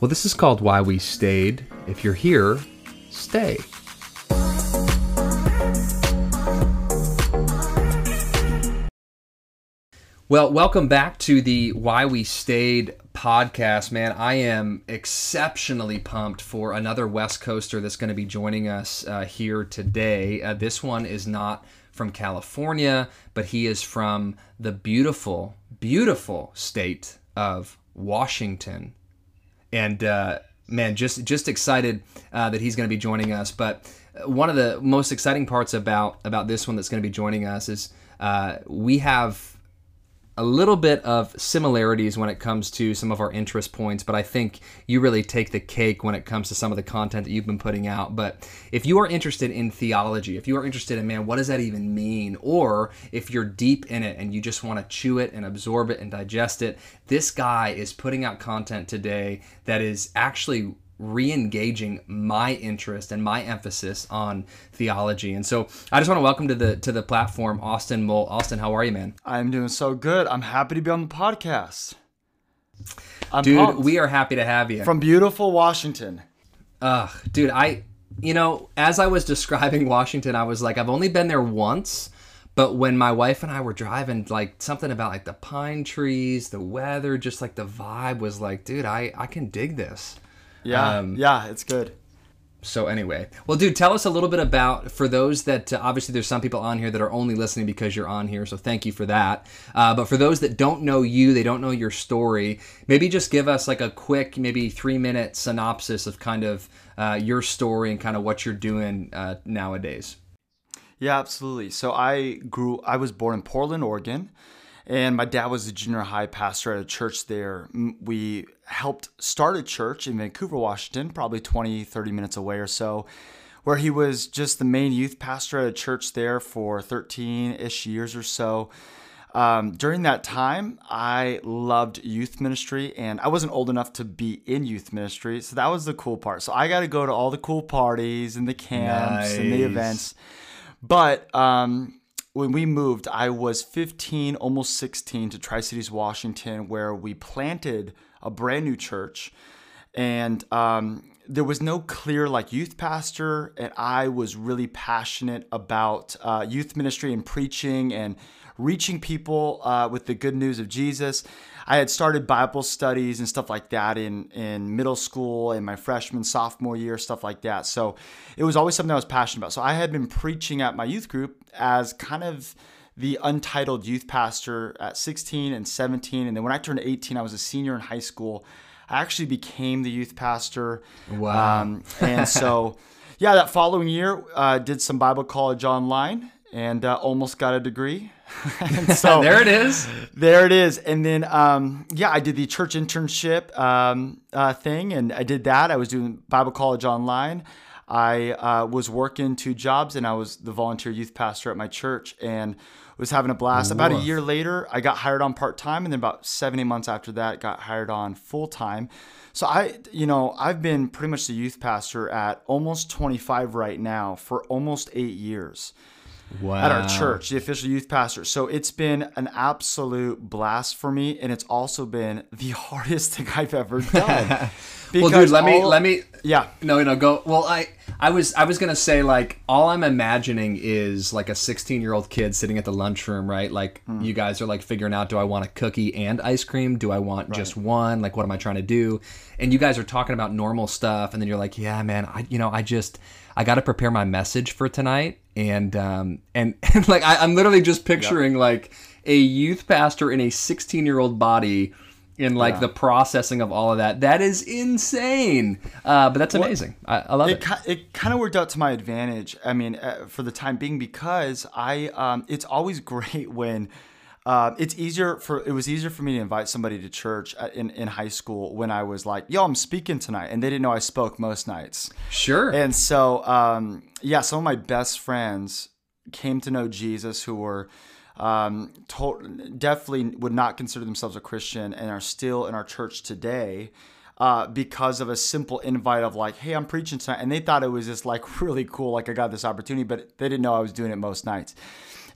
Well, this is called Why We Stayed. If you're here, stay. Well, welcome back to the Why We Stayed podcast, man. I am exceptionally pumped for another West Coaster that's going to be joining us uh, here today. Uh, this one is not from California, but he is from the beautiful, beautiful state of Washington. And uh, man, just just excited uh, that he's going to be joining us. But one of the most exciting parts about about this one that's going to be joining us is uh, we have a little bit of similarities when it comes to some of our interest points, but I think you really take the cake when it comes to some of the content that you've been putting out. But if you are interested in theology, if you are interested in, man, what does that even mean? Or if you're deep in it and you just want to chew it and absorb it and digest it, this guy is putting out content today that is actually re-engaging my interest and my emphasis on theology. And so I just want to welcome to the to the platform Austin Molt. Austin, how are you, man? I'm doing so good. I'm happy to be on the podcast. I'm dude, pumped. we are happy to have you. From beautiful Washington. Ugh, dude, I you know, as I was describing Washington, I was like, I've only been there once. But when my wife and I were driving, like something about like the pine trees, the weather, just like the vibe was like, dude, I, I can dig this. Yeah, um, yeah, it's good. So anyway, well, dude, tell us a little bit about for those that uh, obviously there's some people on here that are only listening because you're on here. So thank you for that. Uh, but for those that don't know you, they don't know your story. Maybe just give us like a quick, maybe three minute synopsis of kind of uh, your story and kind of what you're doing uh, nowadays. Yeah, absolutely. So I grew. I was born in Portland, Oregon and my dad was a junior high pastor at a church there. We helped start a church in Vancouver, Washington, probably 20, 30 minutes away or so, where he was just the main youth pastor at a church there for 13 ish years or so. Um, during that time, I loved youth ministry and I wasn't old enough to be in youth ministry. So that was the cool part. So I got to go to all the cool parties and the camps nice. and the events. But um, when we moved, I was 15, almost 16 to Tri Cities, Washington, where we planted a brand new church. And um, there was no clear like youth pastor, and I was really passionate about uh, youth ministry and preaching and reaching people uh, with the good news of Jesus. I had started Bible studies and stuff like that in in middle school and my freshman sophomore year, stuff like that. So it was always something I was passionate about. So I had been preaching at my youth group as kind of the untitled youth pastor at 16 and 17, and then when I turned 18, I was a senior in high school. I actually became the youth pastor. Wow! Um, and so. yeah, that following year, uh, did some Bible college online and uh, almost got a degree. so there it is. There it is. And then, um, yeah, I did the church internship um, uh, thing, and I did that. I was doing Bible college online. I uh, was working two jobs, and I was the volunteer youth pastor at my church, and was having a blast. About a year later, I got hired on part time, and then about seven eight months after that, got hired on full time. So I, you know, I've been pretty much the youth pastor at almost 25 right now for almost eight years wow. at our church, the official youth pastor. So it's been an absolute blast for me, and it's also been the hardest thing I've ever done. well, dude, let all, me let me. Yeah. No, no, go. Well, I I was I was gonna say like all I'm imagining is like a 16 year old kid sitting at the lunchroom, right? Like mm. you guys are like figuring out, do I want a cookie and ice cream? Do I want right. just one? Like, what am I trying to do? And you guys are talking about normal stuff, and then you're like, yeah, man, I you know I just I got to prepare my message for tonight, and um, and, and like I, am literally just picturing yep. like a youth pastor in a 16 year old body in like yeah. the processing of all of that. That is insane. Uh, but that's amazing. Well, I, I, love it. It, it kind of worked out to my advantage. I mean, uh, for the time being, because I, um, it's always great when uh, it's easier for it was easier for me to invite somebody to church in, in high school when I was like, "Yo, I'm speaking tonight," and they didn't know I spoke most nights. Sure. And so, um, yeah, some of my best friends came to know Jesus who were um, to- definitely would not consider themselves a Christian and are still in our church today. Uh, because of a simple invite of like, hey, I'm preaching tonight. And they thought it was just like really cool, like I got this opportunity, but they didn't know I was doing it most nights.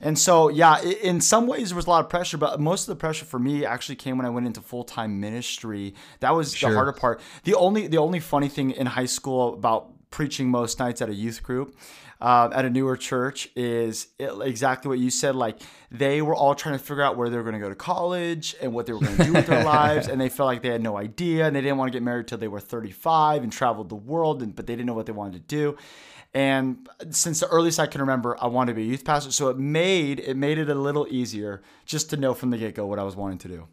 And so, yeah, in some ways there was a lot of pressure, but most of the pressure for me actually came when I went into full time ministry. That was sure. the harder part. The only the only funny thing in high school about preaching most nights at a youth group uh, at a newer church is it, exactly what you said. Like they were all trying to figure out where they were going to go to college and what they were going to do with their lives, and they felt like they had no idea, and they didn't want to get married till they were 35 and traveled the world, and, but they didn't know what they wanted to do. And since the earliest I can remember, I wanted to be a youth pastor, so it made it made it a little easier just to know from the get go what I was wanting to do.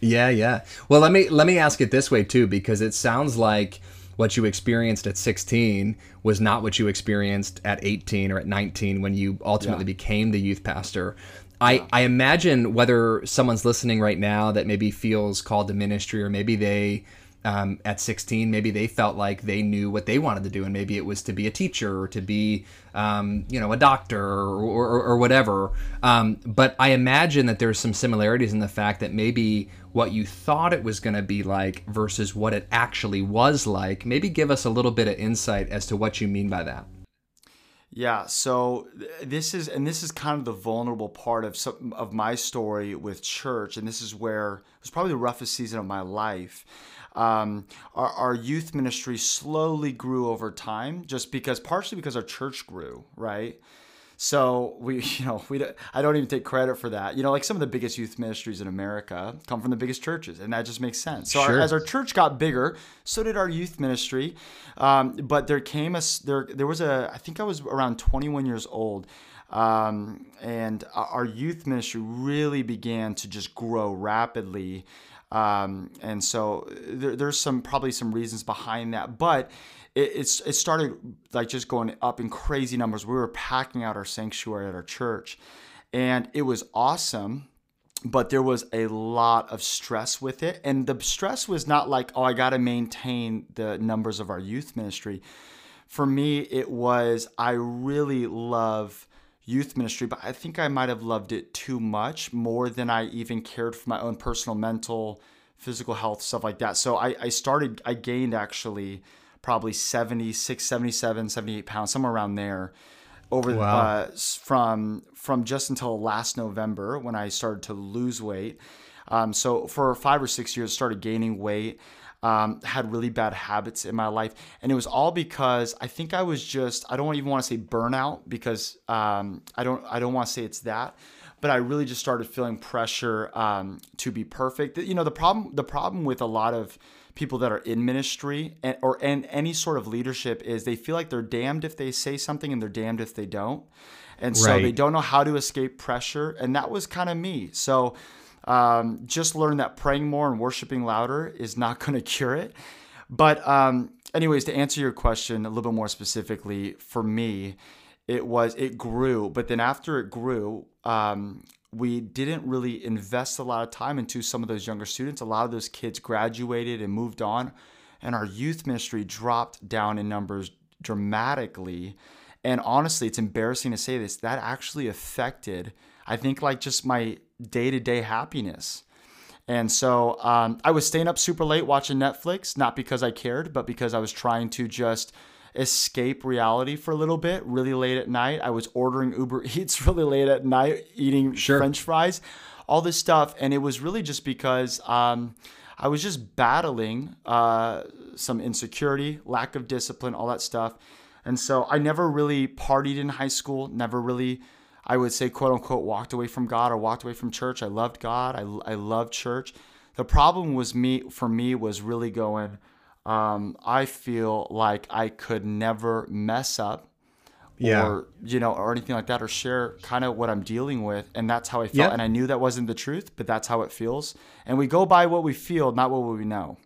Yeah, yeah. Well, let me let me ask it this way too, because it sounds like what you experienced at 16 was not what you experienced at 18 or at 19 when you ultimately yeah. became the youth pastor. I. I imagine whether someone's listening right now that maybe feels called to ministry or maybe they um, at 16 maybe they felt like they knew what they wanted to do and maybe it was to be a teacher or to be um, you know a doctor or, or, or whatever. Um, but i imagine that there's some similarities in the fact that maybe what you thought it was going to be like versus what it actually was like. Maybe give us a little bit of insight as to what you mean by that. Yeah, so this is and this is kind of the vulnerable part of some of my story with church, and this is where it was probably the roughest season of my life um, our, our youth ministry slowly grew over time, just because partially because our church grew, right? So we, you know, we I don't even take credit for that. You know, like some of the biggest youth ministries in America come from the biggest churches, and that just makes sense. So sure. our, as our church got bigger, so did our youth ministry. Um, but there came a there there was a I think I was around 21 years old. Um, and our youth ministry really began to just grow rapidly. Um, and so there, there's some probably some reasons behind that, but it, it's it started like just going up in crazy numbers. We were packing out our sanctuary at our church, and it was awesome. But there was a lot of stress with it, and the stress was not like, oh, I got to maintain the numbers of our youth ministry. For me, it was I really love youth ministry, but I think I might have loved it too much, more than I even cared for my own personal mental, physical health, stuff like that. So I, I started, I gained actually probably 76, 77, 78 pounds, somewhere around there over wow. uh, from from just until last November when I started to lose weight. Um, so for five or six years, started gaining weight um, had really bad habits in my life. And it was all because I think I was just, I don't even want to say burnout because um, I don't, I don't want to say it's that, but I really just started feeling pressure um, to be perfect. You know, the problem, the problem with a lot of people that are in ministry and, or in any sort of leadership is they feel like they're damned if they say something and they're damned if they don't. And so right. they don't know how to escape pressure. And that was kind of me. So, um, just learn that praying more and worshiping louder is not going to cure it. But, um, anyways, to answer your question a little bit more specifically, for me, it was it grew. But then after it grew, um, we didn't really invest a lot of time into some of those younger students. A lot of those kids graduated and moved on, and our youth ministry dropped down in numbers dramatically. And honestly, it's embarrassing to say this, that actually affected, I think, like just my day to day happiness. And so um, I was staying up super late watching Netflix, not because I cared, but because I was trying to just escape reality for a little bit really late at night. I was ordering Uber Eats really late at night, eating sure. French fries, all this stuff. And it was really just because um, I was just battling uh, some insecurity, lack of discipline, all that stuff. And so I never really partied in high school, never really I would say, quote unquote, walked away from God or walked away from church. I loved God. I, I loved church. The problem was me for me was really going. Um, I feel like I could never mess up, yeah. or you know, or anything like that, or share kind of what I'm dealing with, and that's how I felt. Yeah. And I knew that wasn't the truth, but that's how it feels. And we go by what we feel, not what we know.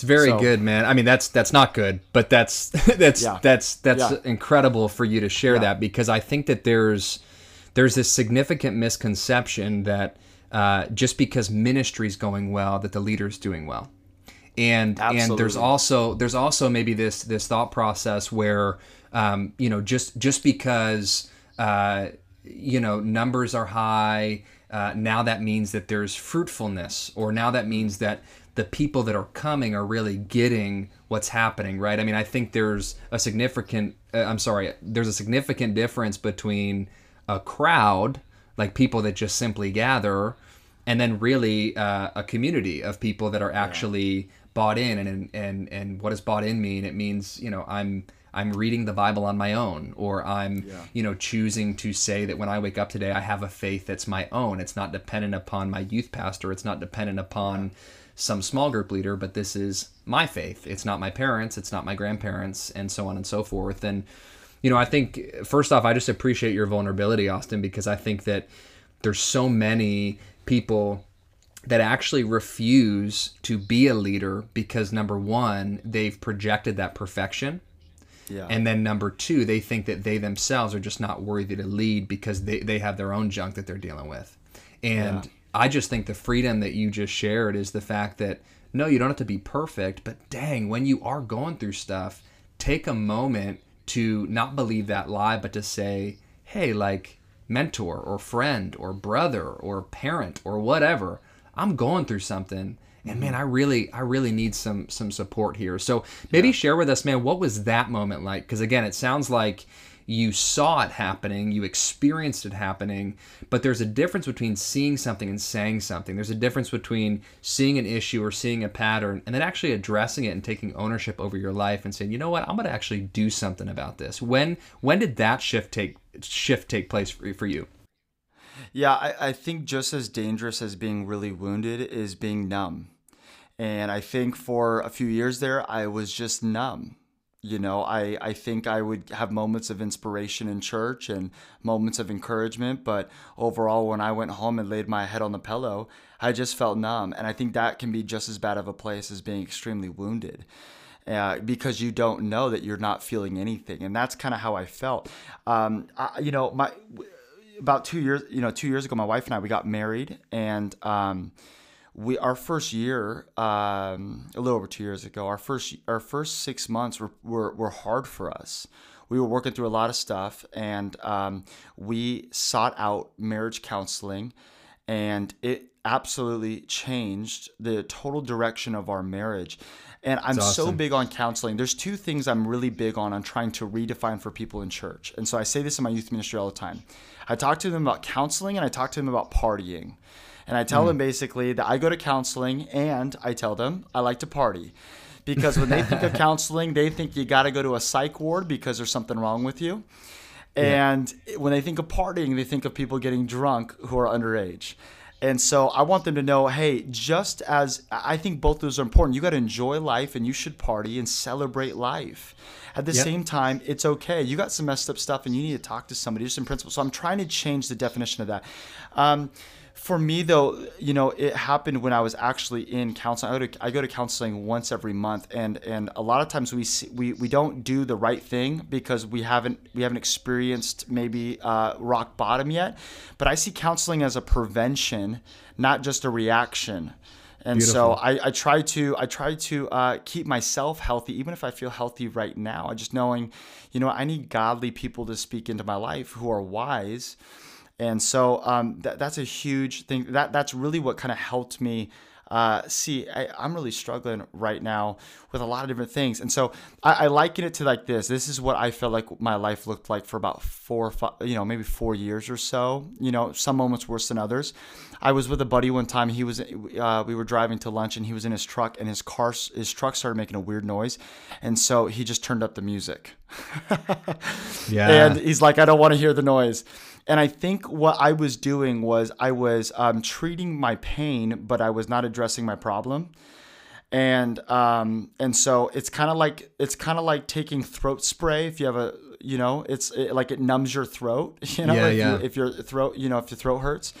It's very so, good, man. I mean, that's that's not good, but that's that's yeah. that's that's yeah. incredible for you to share yeah. that because I think that there's there's this significant misconception that uh, just because ministry's going well, that the leader's doing well, and Absolutely. and there's also there's also maybe this this thought process where um, you know just just because uh, you know numbers are high. Uh, now that means that there's fruitfulness, or now that means that the people that are coming are really getting what's happening, right? I mean, I think there's a significant, uh, I'm sorry, there's a significant difference between a crowd, like people that just simply gather, and then really uh, a community of people that are actually bought in. And, and and what does bought in mean? It means you know I'm I'm reading the Bible on my own, or I'm, yeah. you know, choosing to say that when I wake up today, I have a faith that's my own. It's not dependent upon my youth pastor. It's not dependent upon some small group leader, but this is my faith. It's not my parents. It's not my grandparents, and so on and so forth. And, you know, I think first off, I just appreciate your vulnerability, Austin, because I think that there's so many people that actually refuse to be a leader because number one, they've projected that perfection yeah. And then number two, they think that they themselves are just not worthy to lead because they, they have their own junk that they're dealing with. And yeah. I just think the freedom that you just shared is the fact that no, you don't have to be perfect, but dang, when you are going through stuff, take a moment to not believe that lie, but to say, hey, like mentor or friend or brother or parent or whatever, I'm going through something and man i really i really need some some support here. So maybe yeah. share with us man what was that moment like? Because again it sounds like you saw it happening you experienced it happening but there's a difference between seeing something and saying something. There's a difference between seeing an issue or seeing a pattern and then actually addressing it and taking ownership over your life and saying you know what? I'm going to actually do something about this. When when did that shift take shift take place for, for you yeah, I, I think just as dangerous as being really wounded is being numb. And I think for a few years there, I was just numb. You know, I, I think I would have moments of inspiration in church and moments of encouragement, but overall, when I went home and laid my head on the pillow, I just felt numb. And I think that can be just as bad of a place as being extremely wounded. Uh, because you don't know that you're not feeling anything, and that's kind of how I felt. Um, I, you know, my about two years, you know, two years ago, my wife and I we got married, and um, we our first year, um, a little over two years ago, our first our first six months were were, were hard for us. We were working through a lot of stuff, and um, we sought out marriage counseling, and it absolutely changed the total direction of our marriage. And I'm awesome. so big on counseling. There's two things I'm really big on on trying to redefine for people in church. And so I say this in my youth ministry all the time. I talk to them about counseling and I talk to them about partying. And I tell mm. them basically that I go to counseling and I tell them I like to party. Because when they think of counseling, they think you got to go to a psych ward because there's something wrong with you. And yeah. when they think of partying, they think of people getting drunk who are underage. And so I want them to know, hey, just as I think both those are important, you got to enjoy life and you should party and celebrate life. At the yep. same time, it's okay. You got some messed up stuff and you need to talk to somebody. There's some principles. So I'm trying to change the definition of that. Um, for me though you know it happened when i was actually in counseling i go to, I go to counseling once every month and and a lot of times we see, we we don't do the right thing because we haven't we haven't experienced maybe uh, rock bottom yet but i see counseling as a prevention not just a reaction and Beautiful. so I, I, try to I try to uh, keep myself healthy, even if I feel healthy right now. I just knowing, you know, I need godly people to speak into my life who are wise, and so um, that, that's a huge thing. That that's really what kind of helped me. Uh, see, I, am really struggling right now with a lot of different things, and so I, I, liken it to like this. This is what I felt like my life looked like for about four, five, you know, maybe four years or so. You know, some moments worse than others. I was with a buddy one time. He was, uh, we were driving to lunch, and he was in his truck, and his car, his truck started making a weird noise, and so he just turned up the music. yeah, and he's like, I don't want to hear the noise. And I think what I was doing was I was um, treating my pain, but I was not addressing my problem. And um, and so it's kind of like it's kind of like taking throat spray. If you have a you know, it's it, like it numbs your throat. You know, yeah, if, yeah. You, if your throat you know if your throat hurts,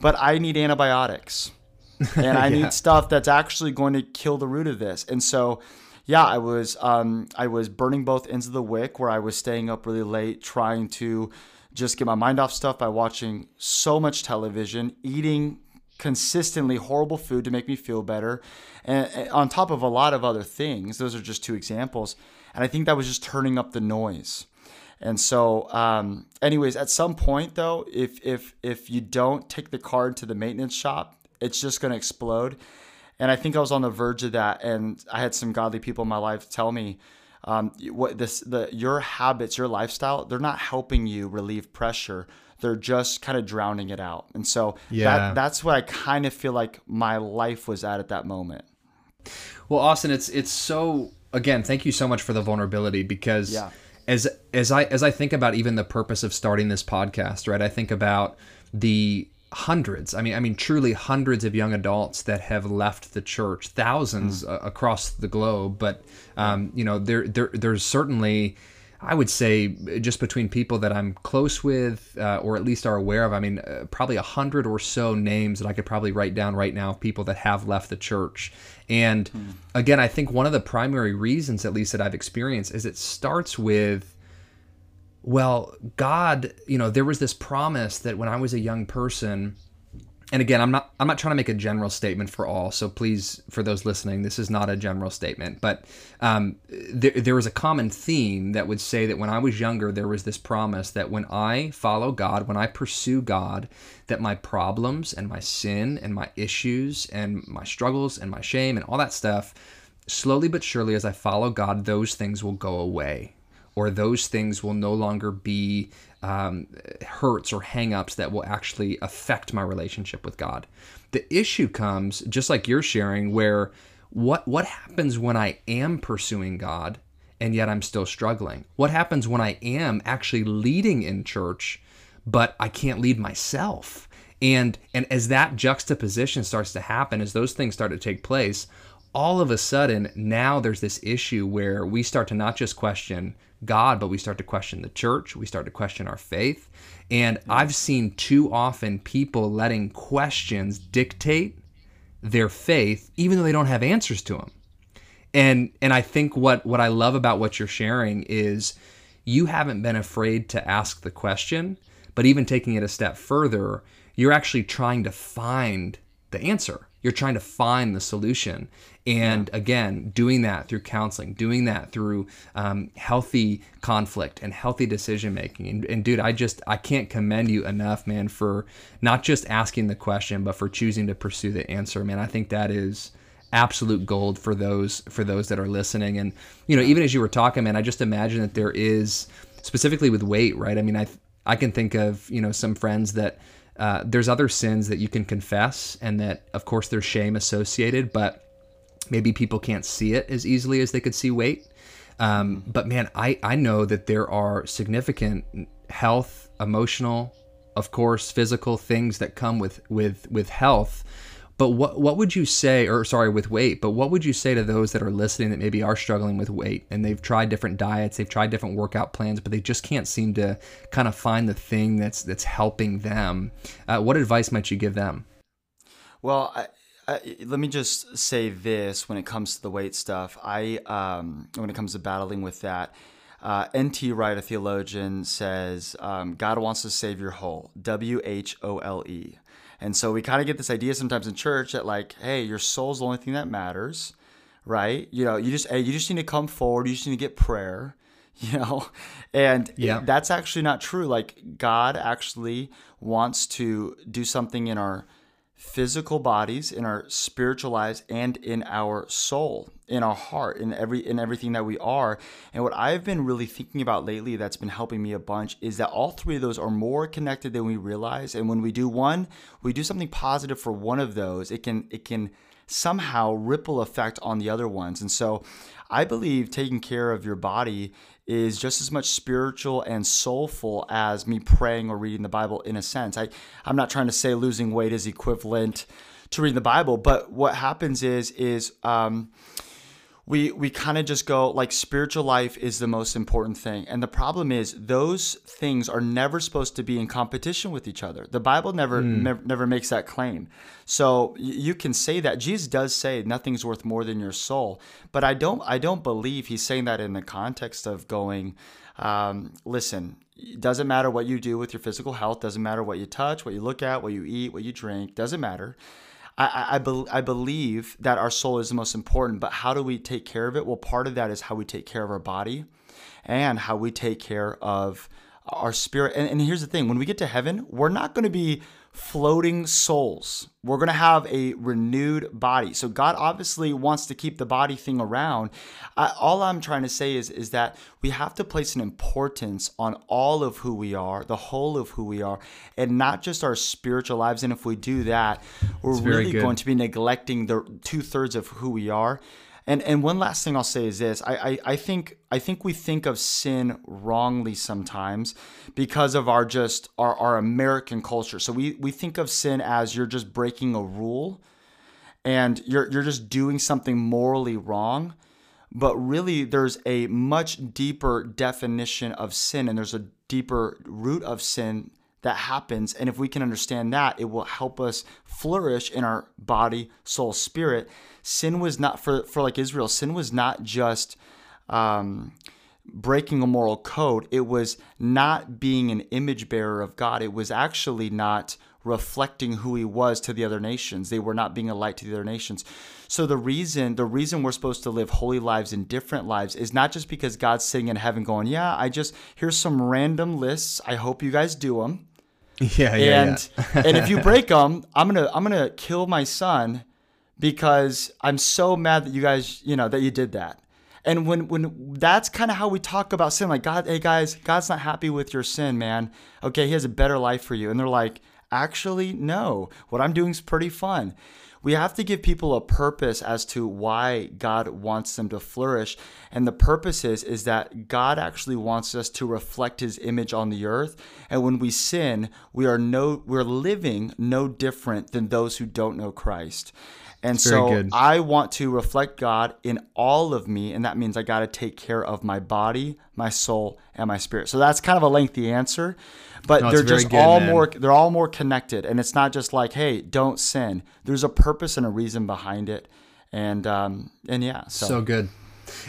but I need antibiotics, and I yeah. need stuff that's actually going to kill the root of this. And so yeah, I was um, I was burning both ends of the wick where I was staying up really late trying to just get my mind off stuff by watching so much television, eating consistently horrible food to make me feel better, and, on top of a lot of other things. Those are just two examples. And I think that was just turning up the noise. And so, um, anyways, at some point though, if if if you don't take the card to the maintenance shop, it's just going to explode. And I think I was on the verge of that, and I had some godly people in my life tell me, um, what this the your habits, your lifestyle, they're not helping you relieve pressure. they're just kind of drowning it out. And so Yeah. that, that's what I kind of feel like my life was at at that moment. Well, Austin, it's it's so again. Thank you so much for the vulnerability because Yeah. as as I as I think about even the purpose of starting this podcast, right? I think about the hundreds. I mean, I mean, truly hundreds of young adults that have left the church, thousands uh, across the globe. But um, you know, there there there's certainly. I would say just between people that I'm close with, uh, or at least are aware of. I mean, uh, probably a hundred or so names that I could probably write down right now of people that have left the church. And again, I think one of the primary reasons, at least that I've experienced, is it starts with, well, God. You know, there was this promise that when I was a young person, and again i'm not i'm not trying to make a general statement for all so please for those listening this is not a general statement but um, there, there was a common theme that would say that when i was younger there was this promise that when i follow god when i pursue god that my problems and my sin and my issues and my struggles and my shame and all that stuff slowly but surely as i follow god those things will go away or those things will no longer be um, hurts or hangups that will actually affect my relationship with God. The issue comes, just like you're sharing, where what what happens when I am pursuing God and yet I'm still struggling? What happens when I am actually leading in church, but I can't lead myself? And and as that juxtaposition starts to happen, as those things start to take place, all of a sudden now there's this issue where we start to not just question God, but we start to question the church, we start to question our faith. And I've seen too often people letting questions dictate their faith, even though they don't have answers to them. And and I think what what I love about what you're sharing is you haven't been afraid to ask the question, but even taking it a step further, you're actually trying to find the answer. You're trying to find the solution. And again, doing that through counseling, doing that through um, healthy conflict and healthy decision making. And, and dude, I just I can't commend you enough, man, for not just asking the question, but for choosing to pursue the answer. Man, I think that is absolute gold for those for those that are listening. And you know, even as you were talking, man, I just imagine that there is specifically with weight, right? I mean, I I can think of you know some friends that uh, there's other sins that you can confess, and that of course there's shame associated, but maybe people can't see it as easily as they could see weight. Um, but man, I I know that there are significant health, emotional, of course, physical things that come with with with health. But what what would you say, or sorry, with weight? But what would you say to those that are listening that maybe are struggling with weight and they've tried different diets, they've tried different workout plans, but they just can't seem to kind of find the thing that's that's helping them? Uh, what advice might you give them? Well, I, I, let me just say this when it comes to the weight stuff. I um, when it comes to battling with that, uh, N.T. Wright, a theologian, says um, God wants to save your whole. W H O L E. And so we kind of get this idea sometimes in church that like, hey, your soul's the only thing that matters, right? You know, you just hey, you just need to come forward. You just need to get prayer. You know, and Yeah. that's actually not true. Like God actually wants to do something in our physical bodies, in our spiritual lives, and in our soul, in our heart, in every in everything that we are. And what I've been really thinking about lately that's been helping me a bunch is that all three of those are more connected than we realize. And when we do one, we do something positive for one of those, it can it can somehow ripple effect on the other ones. And so I believe taking care of your body is just as much spiritual and soulful as me praying or reading the Bible in a sense. I, I'm not trying to say losing weight is equivalent to reading the Bible, but what happens is is um, we we kind of just go like spiritual life is the most important thing. And the problem is those things are never supposed to be in competition with each other. The bible never never, never makes that claim. So you can say that. Jesus does say nothing's worth more than your soul. But i don't i don't believe he's saying that in the context of going um, listen it doesn't matter what you do with your physical health doesn't matter what you touch what you look at what you eat what you drink doesn't matter I, I, I, I believe that our soul is the most important, but how do we take care of it? Well, part of that is how we take care of our body and how we take care of our spirit. And, and here's the thing when we get to heaven, we're not going to be floating souls. We're going to have a renewed body. So God obviously wants to keep the body thing around. I, all I'm trying to say is is that we have to place an importance on all of who we are, the whole of who we are, and not just our spiritual lives. And if we do that, we're really good. going to be neglecting the two thirds of who we are. And and one last thing I'll say is this: I, I I think I think we think of sin wrongly sometimes because of our just our, our American culture. So we we think of sin as you're just breaking a rule, and you're you're just doing something morally wrong. But really, there's a much deeper definition of sin, and there's a deeper root of sin that happens. And if we can understand that, it will help us flourish in our body, soul, spirit. Sin was not for for like Israel. Sin was not just um, breaking a moral code. It was not being an image bearer of God. It was actually not reflecting who he was to the other nations. They were not being a light to the other nations. So the reason the reason we're supposed to live holy lives and different lives is not just because God's sitting in heaven going, "Yeah, I just here's some random lists. I hope you guys do them." Yeah, yeah. And yeah. and if you break them, I'm gonna I'm gonna kill my son because I'm so mad that you guys you know that you did that. And when when that's kind of how we talk about sin, like God, hey guys, God's not happy with your sin, man. Okay, He has a better life for you, and they're like, actually, no. What I'm doing is pretty fun we have to give people a purpose as to why God wants them to flourish. And the purpose is, is that God actually wants us to reflect his image on the earth. And when we sin, we are no we're living no different than those who don't know Christ. And so I want to reflect God in all of me, and that means I got to take care of my body, my soul, and my spirit. So that's kind of a lengthy answer, but no, they're just good, all man. more they're all more connected, and it's not just like, hey, don't sin. There's a purpose and a reason behind it, and um, and yeah, so, so good.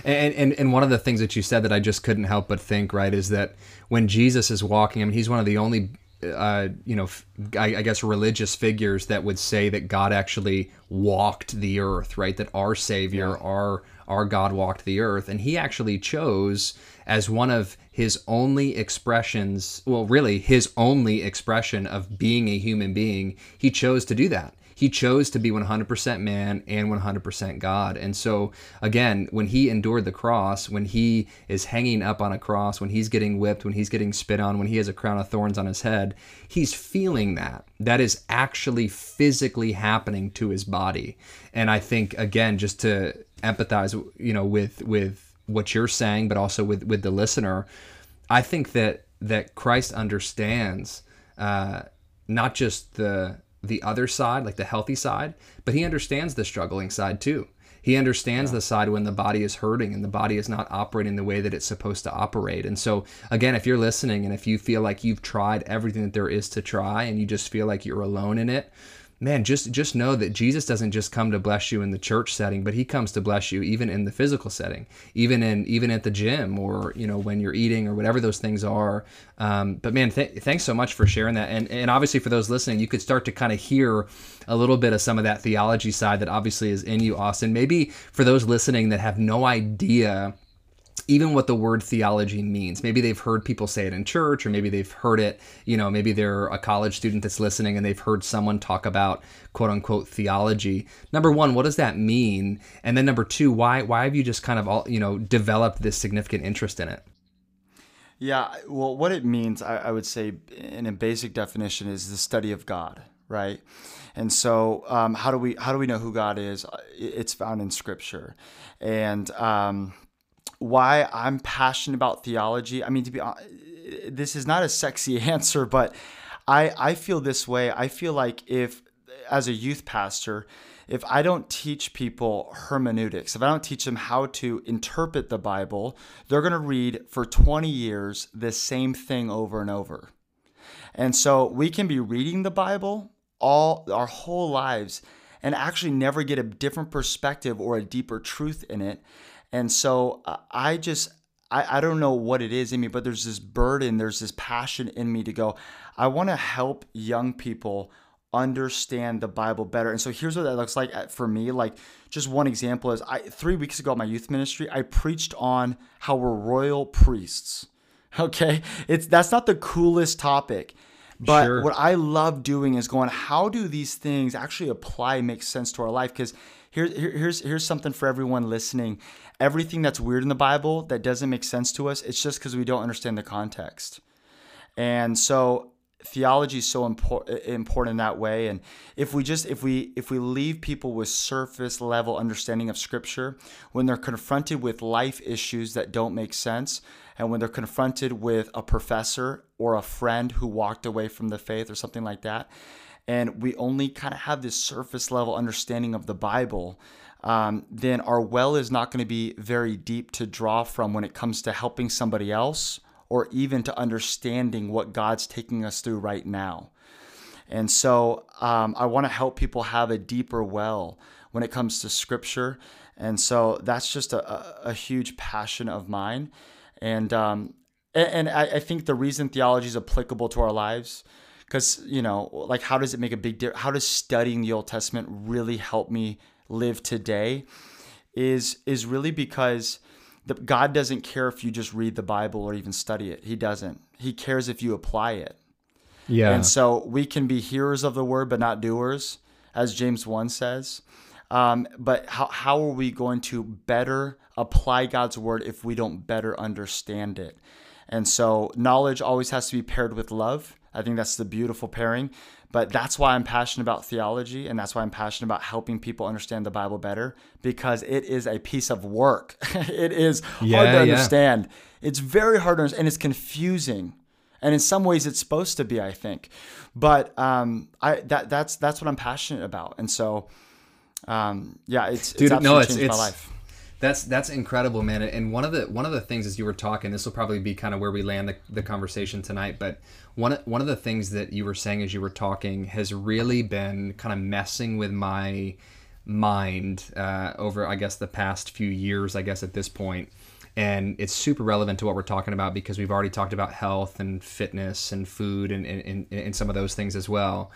And, and and one of the things that you said that I just couldn't help but think right is that when Jesus is walking, I mean, he's one of the only uh, you know, I, I, guess religious figures that would say that God actually walked the earth, right? That our Savior, yeah. our our God walked the earth, and He actually chose as one of His only expressions, well, really His only expression of being a human being. He chose to do that he chose to be 100% man and 100% God. And so, again, when he endured the cross, when he is hanging up on a cross, when he's getting whipped, when he's getting spit on, when he has a crown of thorns on his head, he's feeling that. That is actually physically happening to his body. And I think, again, just to empathize, you know, with, with, what you're saying, but also with with the listener, I think that that Christ understands uh, not just the the other side, like the healthy side, but he understands the struggling side too. He understands yeah. the side when the body is hurting and the body is not operating the way that it's supposed to operate. And so, again, if you're listening and if you feel like you've tried everything that there is to try and you just feel like you're alone in it, man, just just know that Jesus doesn't just come to bless you in the church setting, but he comes to bless you even in the physical setting, even in even at the gym or you know when you're eating or whatever those things are. Um, but man, th- thanks so much for sharing that, and and obviously for those listening, you could start to kind of hear a little bit of some of that theology side that obviously is in you, Austin. Maybe for those listening that have no idea even what the word theology means. Maybe they've heard people say it in church, or maybe they've heard it, you know, maybe they're a college student that's listening and they've heard someone talk about quote unquote theology. Number one, what does that mean? And then number two, why why have you just kind of all you know developed this significant interest in it? Yeah, well, what it means, I, I would say, in a basic definition, is the study of God, right? And so, um, how do we how do we know who God is? It's found in Scripture, and um, why I'm passionate about theology. I mean, to be honest, this is not a sexy answer, but I I feel this way. I feel like if as a youth pastor, if I don't teach people hermeneutics, if I don't teach them how to interpret the Bible, they're going to read for 20 years the same thing over and over. And so we can be reading the Bible all our whole lives and actually never get a different perspective or a deeper truth in it. And so uh, I just, I, I don't know what it is in me, but there's this burden, there's this passion in me to go, I want to help young people understand the Bible better. And so here's what that looks like uh, for me. Like just one example is I three weeks ago at my youth ministry, I preached on how we're royal priests. Okay, it's that's not the coolest topic. But Sure. what I love doing is going, how do these things actually apply, make sense to our life? Because here, here, here's here's something for everyone listening. Everything that's weird in the Bible that doesn't make sense to us, it's just because we don't understand the context. And so theology is so important important in that way and if we just if we if we leave people with surface level understanding of scripture when they're confronted with life issues that don't make sense and when they're confronted with a professor or a friend who walked away from the faith or something like that and we only kind of have this surface level understanding of the bible um, then our well is not going to be very deep to draw from when it comes to helping somebody else or even to understanding what God's taking us through right now. And so um, I want to help people have a deeper well when it comes to scripture. And so that's just a, a, huge passion of mine. And, um, and I, I think the reason theology is applicable to our lives, because, you know, like how does it make a big difference? How does studying the Old Testament really help me live today? Is, is really because the, God doesn't care if you just read the Bible or even study it. He doesn't. He cares if you apply it. Yeah. And so we can be hearers of the word, but not doers, as James 1 says. Um, but how, how are we going to better apply God's word if we don't better understand it? And so knowledge always has to be paired with love. I think that's the beautiful pairing. But that's why I'm passionate about theology, and that's why I'm passionate about helping people understand the Bible better because it is a piece of work. it is Yeah, hard to yeah. understand. It's very hard to understand, and it's confusing. And in some ways, it's supposed to be, I think. But um, I that that's that's what I'm passionate about, and so um, yeah, it's, Dude, it's no, it's changed it's my life. that's that's incredible, man. And one of the one of the things as you were talking, this will probably be kind of where we land the, the conversation tonight. But one one of the things that you were saying as you were talking has really been kind of messing with my mind uh, over, I guess, the past few years. I guess at this point, and it's super relevant to what we're talking about because we've already talked about health and fitness and food and and, and, and some of those things as well.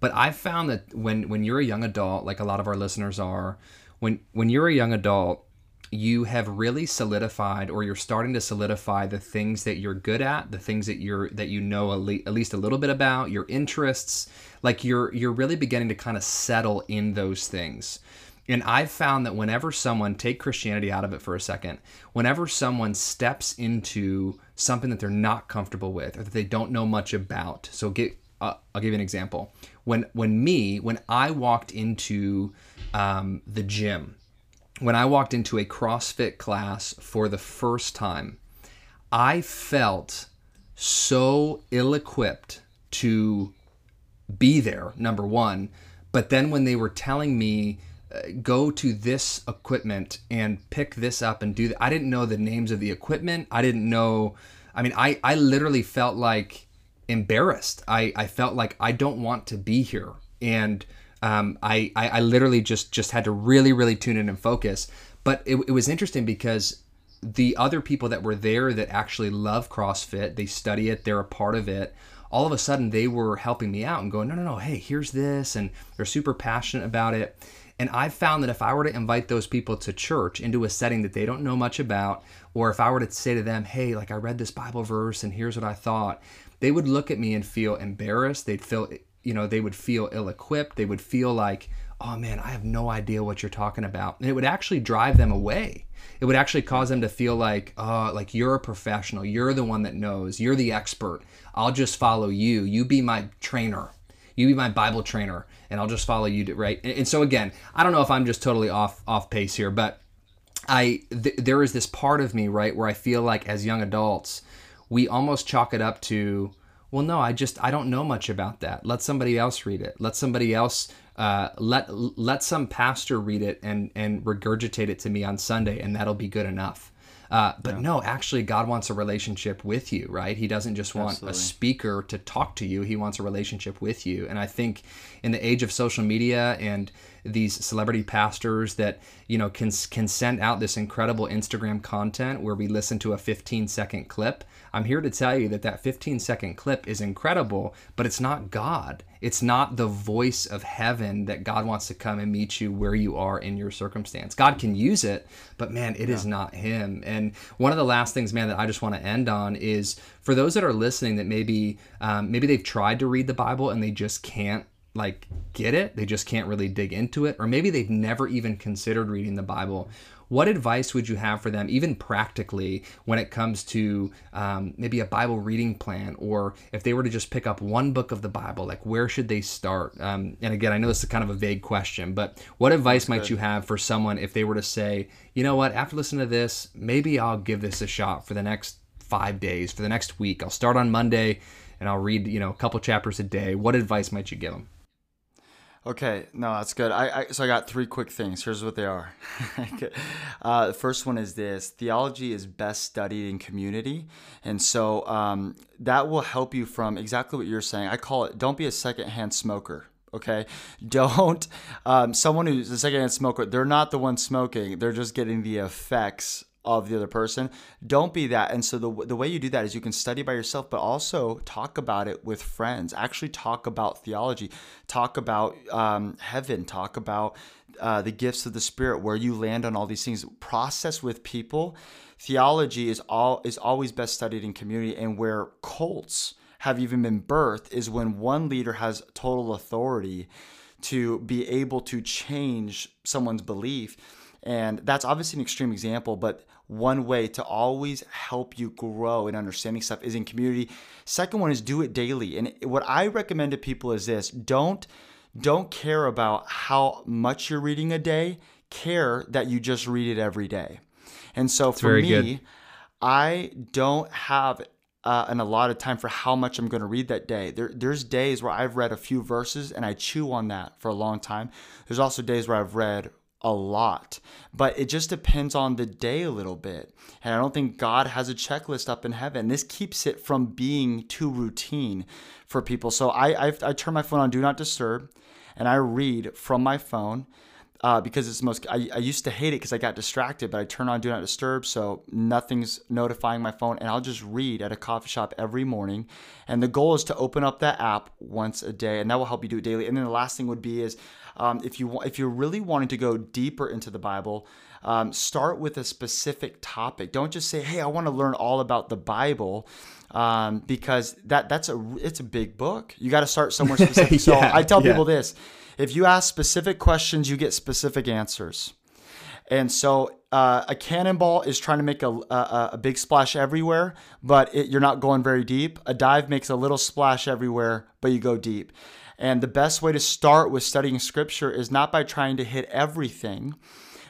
But I've found that when when you're a young adult, like a lot of our listeners are, when when you're a young adult, you have really solidified or you're starting to solidify the things that you're good at, the things that you're that you know at least a little bit about, your interests, like you're you're really beginning to kind of settle in those things. And I've found that whenever someone take Christianity out of it for a second, whenever someone steps into something that they're not comfortable with or that they don't know much about. So get uh, I'll give you an example. When when me when I walked into um, the gym, when I walked into a CrossFit class for the first time, I felt so ill equipped to be there, number one. But then when they were telling me, uh, go to this equipment and pick this up and do that, I didn't know the names of the equipment. I didn't know. I mean, I, I literally felt like embarrassed. I, I felt like I don't want to be here. And um, I, I, I literally just, just had to really, really tune in and focus. But it, it was interesting because the other people that were there that actually love CrossFit, they study it, they're a part of it. All of a sudden, they were helping me out and going, no, no, no, hey, here's this. And they're super passionate about it. And I've found that if I were to invite those people to church into a setting that they don't know much about, or if I were to say to them, hey, like I read this Bible verse and here's what I thought, they would look at me and feel embarrassed. They'd feel, you know, they would feel ill equipped. They would feel like, oh man, I have no idea what you're talking about. And it would actually drive them away. It would actually cause them to feel like, oh, like you're a professional. You're the one that knows. You're the expert. I'll just follow you. You be my trainer. You be my Bible trainer, and I'll just follow you. Right. And, and so again, I don't know if I'm just totally off off pace here, but I th- there is this part of me right where I feel like as young adults, we almost chalk it up to, well, no, I just I don't know much about that. Let somebody else read it. Let somebody else uh, let let some pastor read it and and regurgitate it to me on Sunday, and that'll be good enough. Uh, but no, actually, God wants a relationship with you, right? He doesn't just want Absolutely. a speaker to talk to you. He wants a relationship with you. And I think in the age of social media and these celebrity pastors that you know can can send out this incredible Instagram content where we listen to a 15 second clip. I'm here to tell you that that 15 second clip is incredible, but it's not God. It's not the voice of heaven that God wants to come and meet you where you are in your circumstance. God can use it, but man, it yeah. is not Him. And one of the last things, man, that I just want to end on is for those that are listening that maybe um, maybe they've tried to read the Bible and they just can't like get it they just can't really dig into it or maybe they've never even considered reading the bible what advice would you have for them even practically when it comes to um, maybe a bible reading plan or if they were to just pick up one book of the bible like where should they start? Um, and again i know this is kind of a vague question but what advice That's might good. you have for someone if they were to say you know what? After listening to this maybe i'll give this a shot for the next five days for the next week. I'll start on monday and i'll read you know a couple chapters a day. What advice might you give them Okay, no, that's good. I, I so I got three quick things. Here's what they are. uh, the first one is this: theology is best studied in community, and so um, that will help you from exactly what you're saying. I call it: don't be a secondhand smoker. Okay, don't um, someone who's a secondhand smoker. They're not the one smoking. They're just getting the effects of the other person. Don't be that. And so the, the way you do that is you can study by yourself, but also talk about it with friends. Actually, talk about theology, talk about um, heaven, talk about uh, the gifts of the Spirit, where you land on all these things. Process with people. Theology is all is always best studied in community, and where cults have even been birthed is when one leader has total authority to be able to change someone's belief. And that's obviously an extreme example, but one way to always help you grow in understanding stuff is in community. Second one is do it daily. And what I recommend to people is this don't don't care about how much you're reading a day, care that you just read it every day. And so That's for me, good. I don't have uh, an allotted time for how much I'm going to read that day. There, there's days where I've read a few verses and I chew on that for a long time. There's also days where I've read a lot, but it just depends on the day a little bit. And I don't think God has a checklist up in heaven. This keeps it from being too routine for people. So I, I, I turn my phone on Do Not Disturb and I read from my phone uh, because it's most. I, I used to hate it because I got distracted, but I turn on Do Not Disturb, so nothing's notifying my phone, and I'll just read at a coffee shop every morning. And the goal is to open up that app once a day, and that will help you do it daily. And then the last thing would be is um, if you if you're really wanting to go deeper into the Bible. Um, start with a specific topic. Don't just say, "Hey, I want to learn all about the Bible." Um, because that that's a it's a big book. You got to start somewhere specific. yeah, so I tell yeah. people this: if you ask specific questions, you get specific answers. And so uh, a cannonball is trying to make a, a, a big splash everywhere, but it, you're not going very deep. A dive makes a little splash everywhere, but you go deep. And the best way to start with studying scripture is not by trying to hit everything,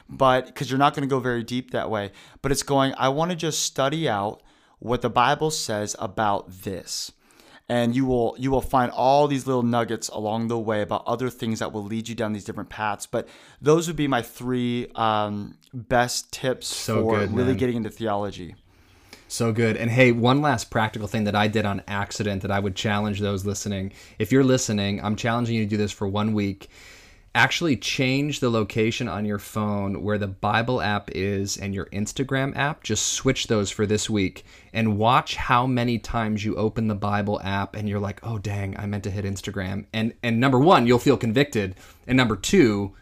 but because you're not going to go very deep that way, but it's going, I want to just study out what the Bible says about this. And you will you will find all these little nuggets along the way about other things that will lead you down these different paths but those would be my three um, best tips so for good, really getting into theology so good. And hey, one last practical thing that I did on accident that I would challenge those listening. If you're listening, I'm challenging you to do this for one week actually change the location on your phone where the Bible app is and your Instagram app. Just switch those for this week and watch how many times you open the Bible app and you're like, "Oh dang, I meant to hit Instagram." And and number 1, you'll feel convicted, and number 2,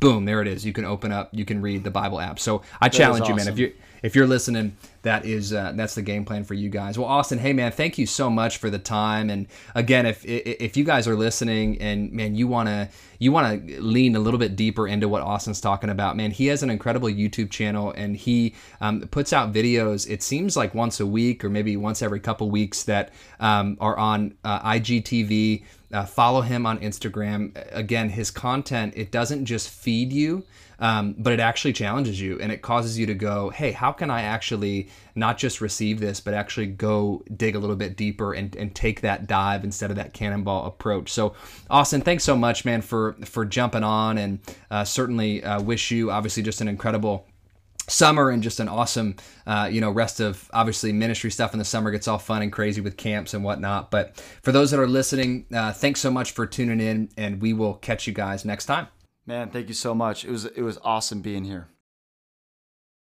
boom, there it is. You can open up, you can read the Bible app. So I that challenge awesome. you, man. If you if you're listening, that is uh, that's the game plan for you guys. Well, Austin, hey man, thank you so much for the time. And again, if if you guys are listening and man, you wanna you wanna lean a little bit deeper into what Austin's talking about, man, he has an incredible YouTube channel and he um, puts out videos. It seems like once a week or maybe once every couple weeks that um, are on uh, IGTV. Uh, follow him on Instagram. Again, his content it doesn't just feed you um, but it actually challenges you and it causes you to go, hey, how can I actually not just receive this, but actually go dig a little bit deeper and, and take that dive instead of that cannonball approach. So, Austin, thanks so much, man, for for jumping on, and uh, certainly uh, wish you obviously just an incredible summer and just an awesome uh, you know rest of obviously ministry stuff in the summer gets all fun and crazy with camps and whatnot but for those that are listening uh, thanks so much for tuning in and we will catch you guys next time Man, thank you so much. It was it was awesome being here.